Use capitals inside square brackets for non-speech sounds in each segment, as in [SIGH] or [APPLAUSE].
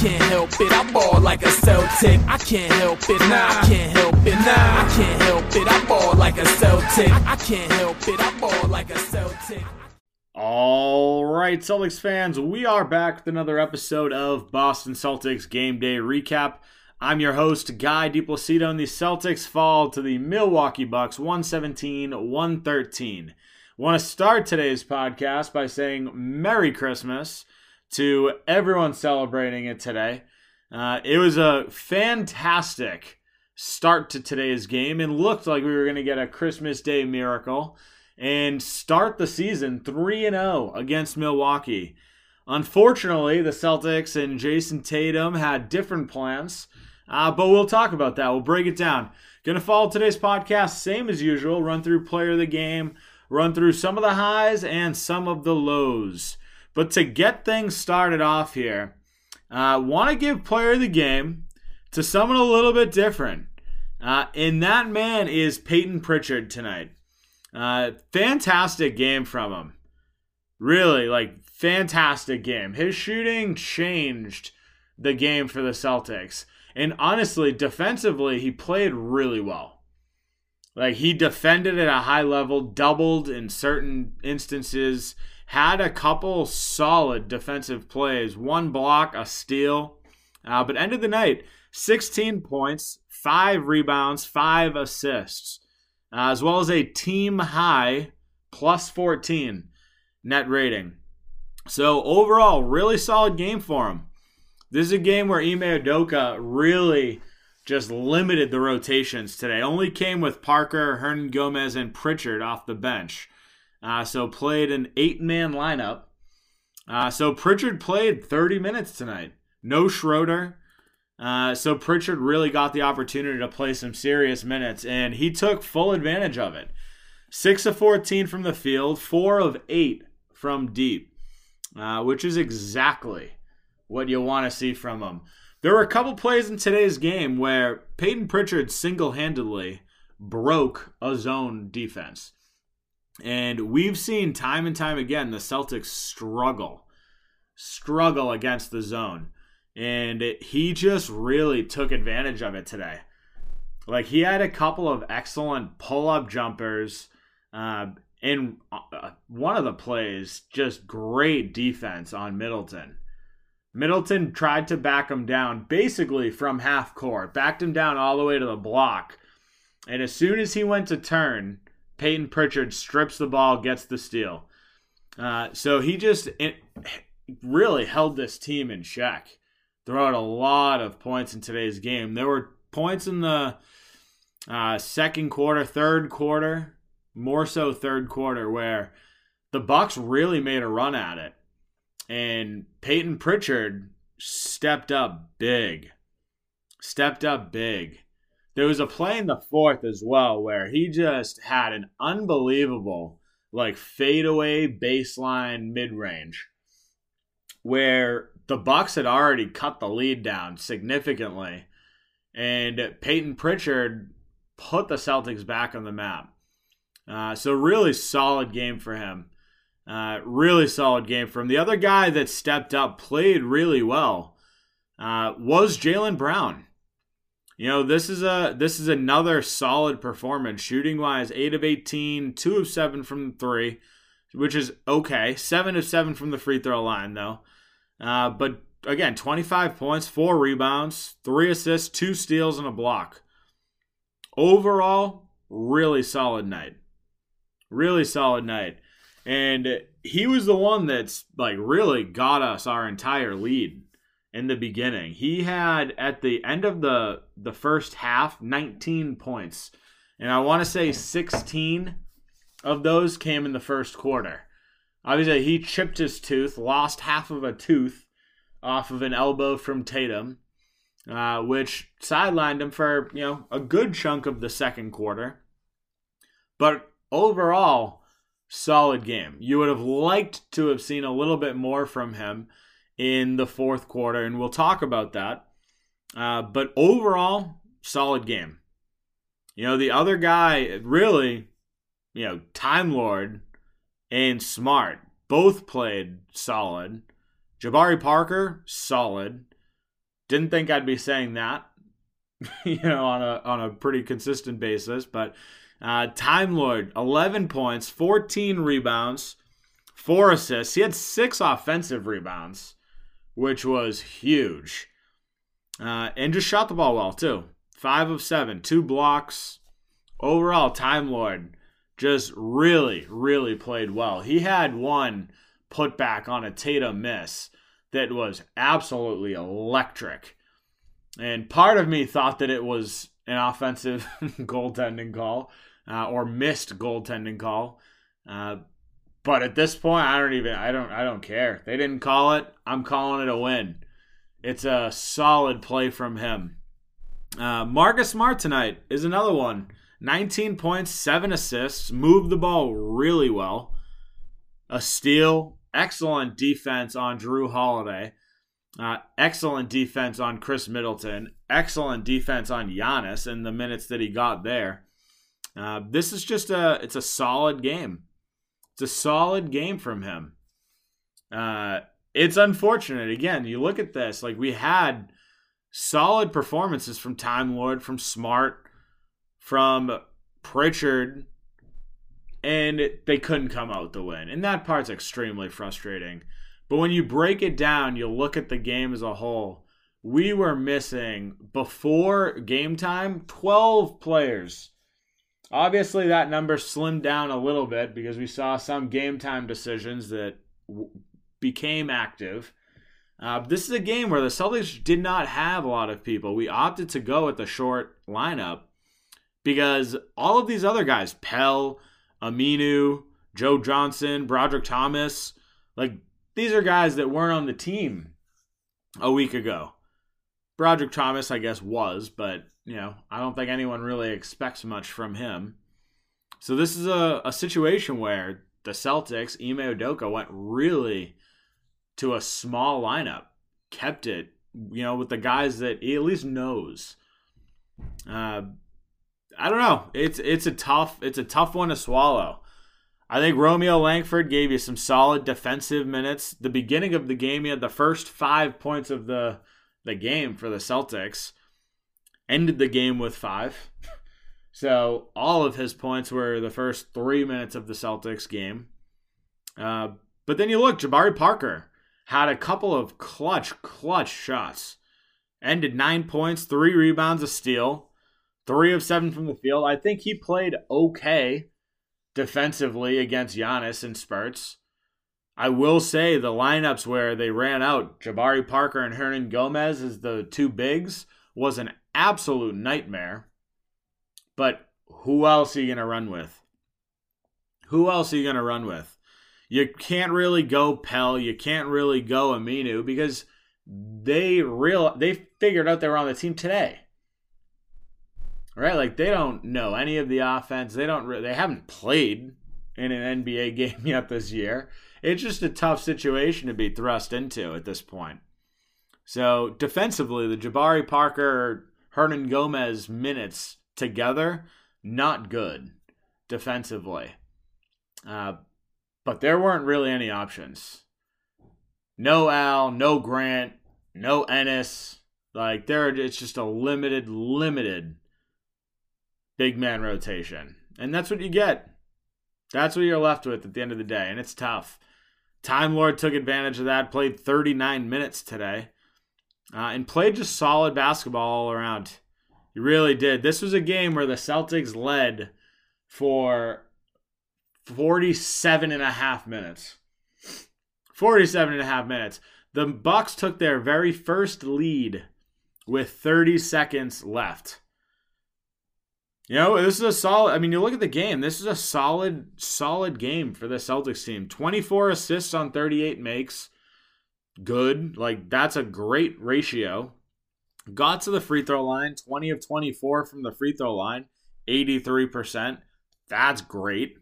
can't help it. I ball like a Celtic. I can't help it. Nah, I can't help it. Nah, I can't help it. I ball like a Celtic. I can't help it. I ball like a Celtic. All right, Celtics fans, we are back with another episode of Boston Celtics Game Day Recap. I'm your host, Guy DiPlacido, and the Celtics fall to the Milwaukee Bucks 117 113. Want to start today's podcast by saying Merry Christmas to everyone celebrating it today. Uh, it was a fantastic start to today's game and looked like we were going to get a Christmas Day miracle and start the season 3 0 against Milwaukee. Unfortunately, the Celtics and Jayson Tatum had different plans, uh, but we'll talk about that. We'll break it down. Going to follow today's podcast, same as usual, run through player of the game, run through some of the highs and some of the lows. But to get things started off here, I uh, want to give player of the game to someone a little bit different. Uh, and that man is Payton Pritchard tonight. Uh, fantastic game from him. Really, like, fantastic game. His shooting changed the game for the Celtics. And honestly, defensively, he played really well. Like, he defended at a high level, doubled in certain instances, had a couple solid defensive plays, one block, a steal, uh, but ended the night 16 points, five rebounds, five assists, uh, as well as a team high plus 14 net rating. So overall, really solid game for him. This is a game where Ime Udoka really just limited the rotations today. Only came with Parker, Hernangomez, and Pritchard off the bench. Uh, so played an eight man lineup. Uh, so Pritchard played 30 minutes tonight. No Schroeder. Uh, so Pritchard really got the opportunity to play some serious minutes, and he took full advantage of it. 6 of 14 from the field, 4 of 8 from deep, uh, which is exactly what you want to see from him. There were a couple plays in today's game where Payton Pritchard single handedly broke a zone defense. And we've seen time and time again the Celtics struggle, struggle against the zone. And it, he just really took advantage of it today. Like he had a couple of excellent pull up jumpers. Uh, in uh, one of the plays, just great defense on Middleton. Middleton tried to back him down basically from half court, backed him down all the way to the block. And as soon as he went to turn, Payton Pritchard strips the ball, gets the steal. Uh, so he just it, really held this team in check throughout a lot of points in today's game. There were points in the uh, second quarter, third quarter, more so third quarter, where the Bucks really made a run at it, and Payton Pritchard stepped up big, stepped up big. There was a play in the fourth as well where he just had an unbelievable like fadeaway baseline mid range where the Bucks had already cut the lead down significantly and Payton Pritchard put the Celtics back on the map. Uh, so really solid game for him. Uh, really solid game for him. The other guy that stepped up, played really well, uh, was Jaylen Brown. You know, this is a this is another solid performance shooting wise. Eight of 18, two of seven from three, which is okay. Seven of seven from the free throw line though. Uh, but again, 25 points, four rebounds, three assists, two steals, and a block. Overall, really solid night. Really solid night. And he was the one that's like really got us our entire lead in the beginning. He had at the end of the the first half 19 points. And I want to say 16 of those came in the first quarter. Obviously, he chipped his tooth, lost half of a tooth off of an elbow from Tatum, uh, which sidelined him for you know a good chunk of the second quarter. But overall, solid game. You would have liked to have seen a little bit more from him in the fourth quarter, and we'll talk about that. Uh, but overall, solid game. You know, the other guy, really, you know, Time Lord and Smart both played solid. Jabari Parker, solid. Didn't think I'd be saying that, [LAUGHS] you know, on a on a pretty consistent basis. But uh, Time Lord, 11 points, 14 rebounds, four assists. He had six offensive rebounds, which was huge. Uh, and just shot the ball well, too. Five of seven, two blocks. Overall, Time Lord just really, really played well. He had one putback on a Tatum miss that was absolutely electric. And part of me thought that it was an offensive [LAUGHS] goaltending call uh, or missed goaltending call. Uh, but at this point, I don't even I don't I don't care. They didn't call it. I'm calling it a win. It's a solid play from him. Uh, Marcus Smart tonight is another one. 19 points, seven assists, moved the ball really well. A steal, excellent defense on Jrue Holiday. Uh, excellent defense on Khris Middleton. Excellent defense on Giannis in the minutes that he got there. Uh, this is just a it's a solid game. It's a solid game from him. Uh, it's unfortunate. Again, you look at this, like we had solid performances from Time Lord, from Smart, from Pritchard, and they couldn't come out with the win. And that part's extremely frustrating. But when you break it down, you look at the game as a whole. We were missing before game time 12 players. Obviously, that number slimmed down a little bit because we saw some game time decisions that w- became active. Uh, this is a game where the Celtics did not have a lot of people. We opted to go with the short lineup because all of these other guys, Pelle, Aminu, Joe Johnson, Brodric Thomas, like these are guys that weren't on the team a week ago. Brodric Thomas, I guess, was, but you know, I don't think anyone really expects much from him. So this is a, a situation where the Celtics, Ime Udoka, went really to a small lineup, kept it, you know, with the guys that he at least knows. Uh, I don't know. It's it's a tough it's a tough one to swallow. I think Romeo Langford gave you some solid defensive minutes. The beginning of the game, he had the first five points of the the game for the Celtics. Ended the game with five. [LAUGHS] So all of his points were the first three minutes of the Celtics game. Uh, but then you look, Jabari Parker had a couple of clutch, clutch shots. Ended nine points, three rebounds, a steal three of seven from the field. I think he played okay defensively against Giannis in spurts. I will say the lineups where they ran out Jabari Parker and Hernangomez as the two bigs was an absolute nightmare. But who else are you going to run with? Who else are you going to run with? You can't really go Pelle. You can't really go Aminu because they real they figured out they were on the team today right? Like they don't know any of the offense. They don't. They haven't played in an NBA [LAUGHS] game yet this year. It's just a tough situation to be thrust into at this point. So defensively, the Jabari Parker Hernangomez minutes together not good defensively. Uh, but there weren't really any options. No Al, no Grant, no Enes. Like there, it's just a limited, limited big man rotation. And that's what you get. That's what you're left with at the end of the day. And it's tough. Time Lord took advantage of that, played 39 minutes today, uh, and played just solid basketball all around. He really did. This was a game where the Celtics led for 47 and a half minutes. 47 and a half minutes. The Bucks took their very first lead with 30 seconds left. You know, this is a solid. I mean, you look at the game. This is a solid, solid game for the Celtics team. 24 assists on 38 makes. Good. Like, that's a great ratio. Got to the free throw line, 20 of 24 from the free throw line, 83%. That's great.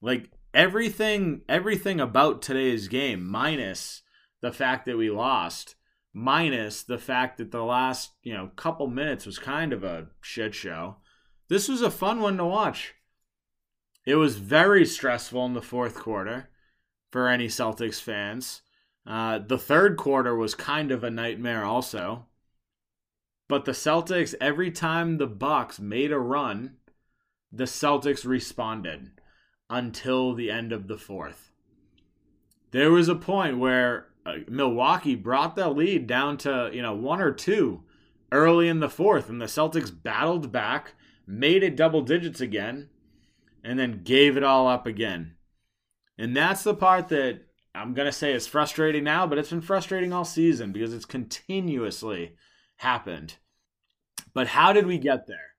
Like, everything, everything about today's game, minus the fact that we lost, minus the fact that the last, you know, couple minutes was kind of a shit show. This was a fun one to watch. It was very stressful in the fourth quarter for any Celtics fans. Uh, the third quarter was kind of a nightmare, also. But the Celtics, every time the Bucks made a run, the Celtics responded until the end of the fourth. There was a point where uh, Milwaukee brought the lead down to you know one or two early in the fourth, and the Celtics battled back, made it double digits again, and then gave it all up again. And that's the part that I'm to say is frustrating now, but it's been frustrating all season because it's continuously happened. But how did we get there?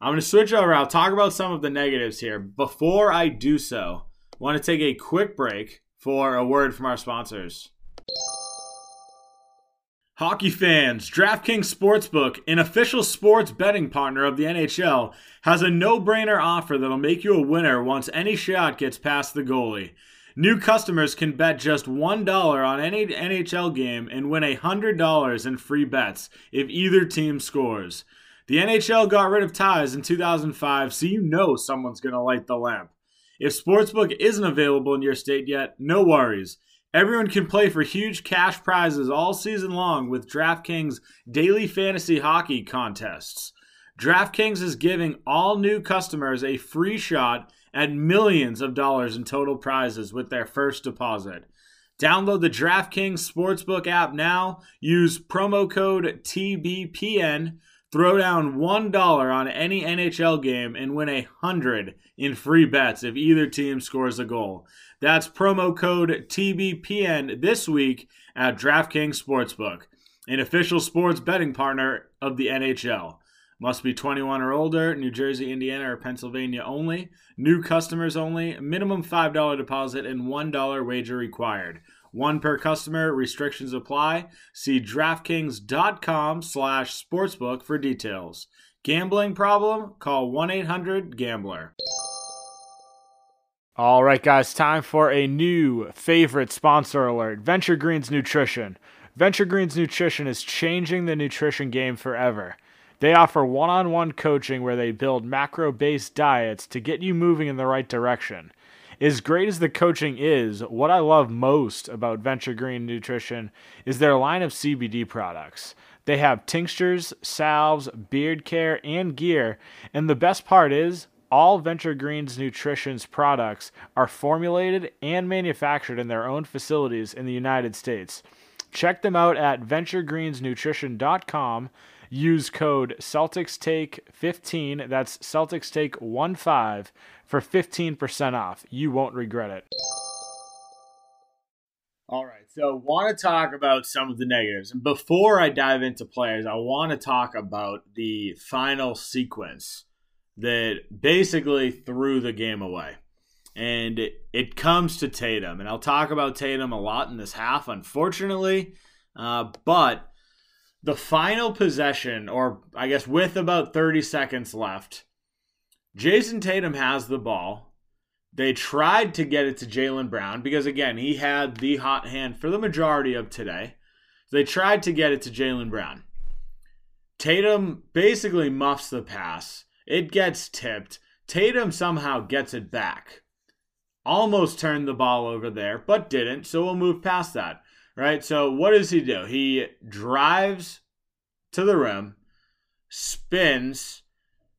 I'm to switch over. I'll talk about some of the negatives here. Before I do so, I want to take a quick break for a word from our sponsors. Hockey fans, DraftKings Sportsbook, an official sports betting partner of the NHL, has a no brainer offer that'll make you a winner once any shot gets past the goalie. New customers can bet just $1 on any NHL game and win $100 in free bets if either team scores. The NHL got rid of ties in 2005, so you know someone's going to light the lamp. If Sportsbook isn't available in your state yet, no worries. Everyone can play for huge cash prizes all season long with DraftKings daily fantasy hockey contests. DraftKings is giving all new customers a free shot at millions of dollars in total prizes with their first deposit. Download the DraftKings Sportsbook app now. Use promo code TBPN. Throw down $1 on any NHL game and win a 100 in free bets if either team scores a goal. That's promo code TBPN this week at DraftKings Sportsbook, an official sports betting partner of the NHL. Must be 21 or older, New Jersey, Indiana, or Pennsylvania only. New customers only. Minimum $5 deposit and $1 wager required. One per customer. Restrictions apply. See DraftKings.com slash sportsbook for details. Gambling problem? Call 1-800-GAMBLER. All right, guys, time for a new favorite sponsor alert Venture Greens Nutrition. Venture Greens Nutrition is changing the nutrition game forever. They offer one on one coaching where they build macro based diets to get you moving in the right direction. As great as the coaching is, what I love most about Venture Green Nutrition is their line of CBD products. They have tinctures, salves, beard care, and gear, and the best part is all Venture Greens Nutrition's products are formulated and manufactured in their own facilities in the United States. Check them out at venturegreensnutrition.com. Use code Celtics Take 15. that's CelticsTake15, for 15% off. You won't regret it. All right, so want to talk about some of the negatives. And before I dive into players, I want to talk about the final sequence that basically threw the game away. And it, it comes to Tatum. And I'll talk about Tatum a lot in this half, unfortunately. Uh, but the final possession, or I guess with about 30 seconds left, Jayson Tatum has the ball. They tried to get it to Jaylen Brown because, again, he had the hot hand for the majority of today. They tried to get it to Jaylen Brown. Tatum basically muffs the pass it gets tipped. Tatum somehow gets it back. Almost turned the ball over there, but didn't. So we'll move past that. Right? So what does he do? He drives to the rim, spins,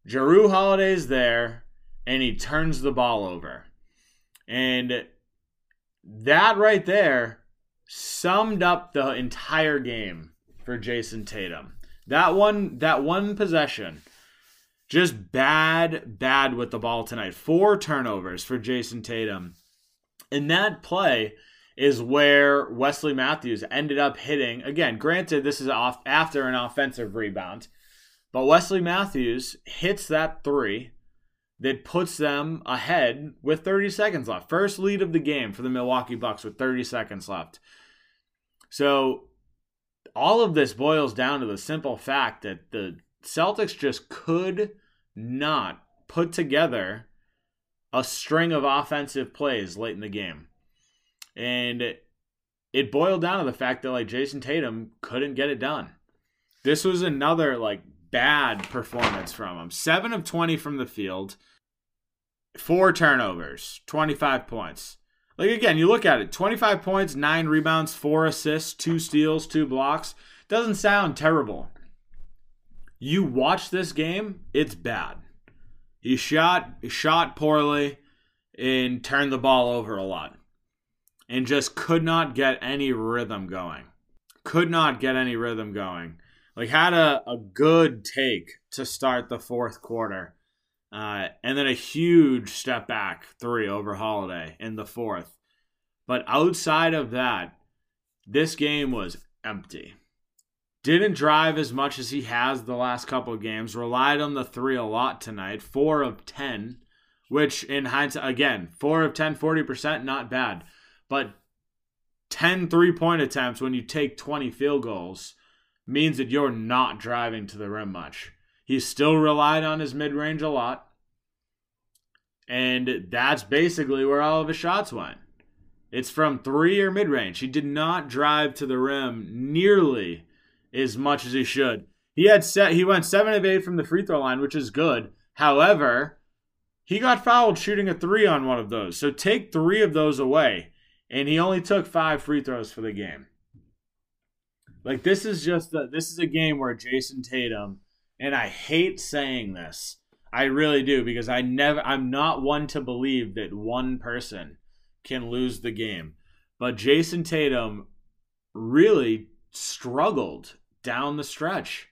Jrue Holiday's there, and he turns the ball over. And that right there summed up the entire game for Jayson Tatum. That one that one possession just bad, bad with the ball tonight. Four turnovers for Jayson Tatum. And that play is where Wesley Matthews ended up hitting. Again, granted, this is off after an offensive rebound, but Wesley Matthews hits that three that puts them ahead with 30 seconds left. First lead of the game for the Milwaukee Bucks with 30 seconds left. So all of this boils down to the simple fact that the Celtics just could not put together a string of offensive plays late in the game. And it, boiled down to the fact that like Jayson Tatum couldn't get it done. This was another like bad performance from him. 7 of 20 from the field, four turnovers, 25 points. Like again, you look at it 25 points, 9 rebounds, 4 assists, 2 steals, 2 blocks. Doesn't sound terrible. You watch this game, it's bad. He shot he shot poorly and turned the ball over a lot. And just could not get any rhythm going. Could not get any rhythm going. Like had a, a good take to start the fourth quarter uh, and then a huge step back three over Holiday in the fourth. But outside of that, this game was empty. Didn't drive as much as he has the last couple of games. Relied on the three a lot tonight. Four of 10, which in hindsight, again, four of 10, 40%, not bad. But 10 three point attempts when you take 20 field goals means that you're not driving to the rim much. He still relied on his mid range a lot. And that's basically where all of his shots went. It's from three or mid range. He did not drive to the rim nearly as much as he should. He had set he went seven of eight from the free throw line, which is good. However, he got fouled shooting a three on one of those. So take three of those away. And he only took five free throws for the game. Like this is just the, this is a game where Jayson Tatum and I hate saying this. I really do because I never I'm not one to believe that one person can lose the game. But Jayson Tatum really struggled down the stretch.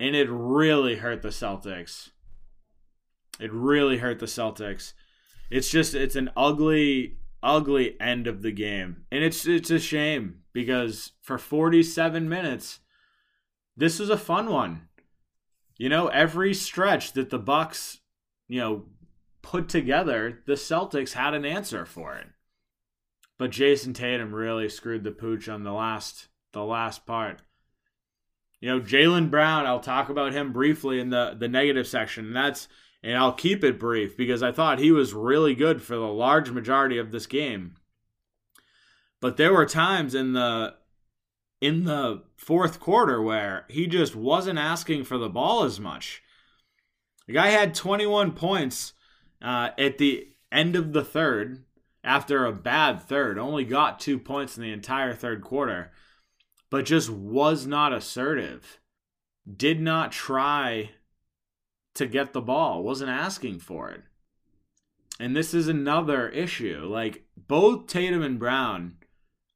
And it really hurt the Celtics. It really hurt the Celtics. It's just it's an ugly ugly end of the game. And it's it's a shame because for 47 minutes this was a fun one. You know, every stretch that the Bucks, you know, put together, the Celtics had an answer for it. But Jayson Tatum really screwed the pooch on the last the last part. You know, Jaylen Brown, I'll talk about him briefly in the, the negative section. And that's and I'll keep it brief because I thought he was really good for the large majority of this game. But there were times in the in the fourth quarter where he just wasn't asking for the ball as much. The guy had 21 points uh, at the end of the third after a bad third, only got two points in the entire third quarter, but just was not assertive. Did not try to get the ball, wasn't asking for it. And this is another issue. Like both Tatum and Brown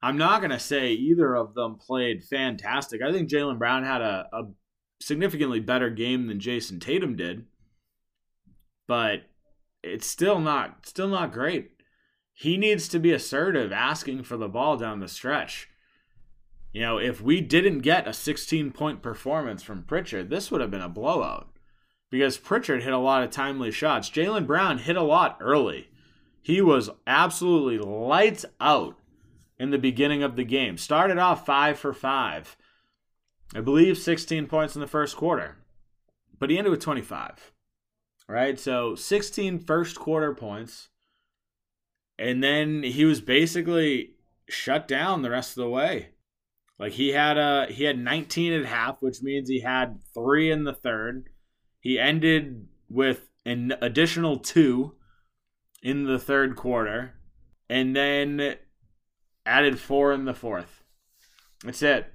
I'm not going to say either of them played fantastic. I think Jaylen Brown had a, a significantly better game than Jayson Tatum did, but it's still not still not great. He needs to be assertive, asking for the ball down the stretch. You know, if we didn't get a 16 point performance from Pritchard, this would have been a blowout because Pritchard hit a lot of timely shots. Jaylen Brown hit a lot early. He was absolutely lights out in the beginning of the game. Started off five for five. I believe 16 points in the first quarter, but he ended with 25. Right? So 16 first quarter points. And then he was basically shut down the rest of the way. Like he had a he had 19 at half, which means he had 3 in the third. He ended with an additional 2 in the third quarter. And then added four in the fourth. That's it.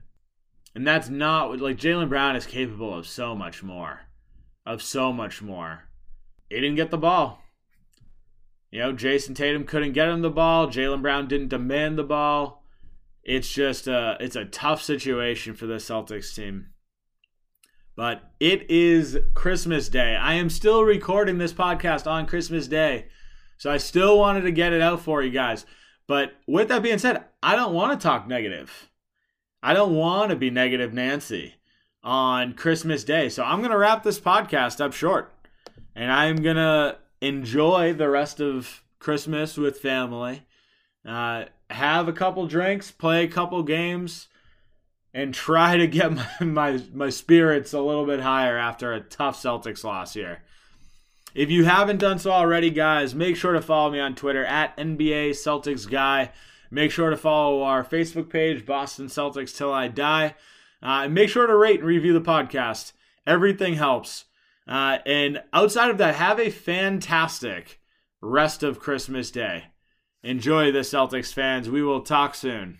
And that's not like Jaylen Brown is capable of so much more. Of so much more. He didn't get the ball. You know, Jayson Tatum couldn't get him the ball. Jaylen Brown didn't demand the ball. It's just a it's a tough situation for the Celtics team. But it is Christmas Day. I am still recording this podcast on Christmas Day. So I still wanted to get it out for you guys. But with that being said, I don't want to talk negative. I don't want to be negative Nancy on Christmas Day. So I'm going to wrap this podcast up short. And I'm going to enjoy the rest of Christmas with family. Uh, have a couple drinks, play a couple games, and try to get [LAUGHS] my, my, my spirits a little bit higher after a tough Celtics loss here. If you haven't done so already, guys, make sure to follow me on Twitter at NBA Celtics Guy. Make sure to follow our Facebook page, Boston Celtics Till I Die. Uh, and make sure to rate and review the podcast. Everything helps. Uh, and outside of that, have a fantastic rest of Christmas Day. Enjoy the Celtics fans. We will talk soon.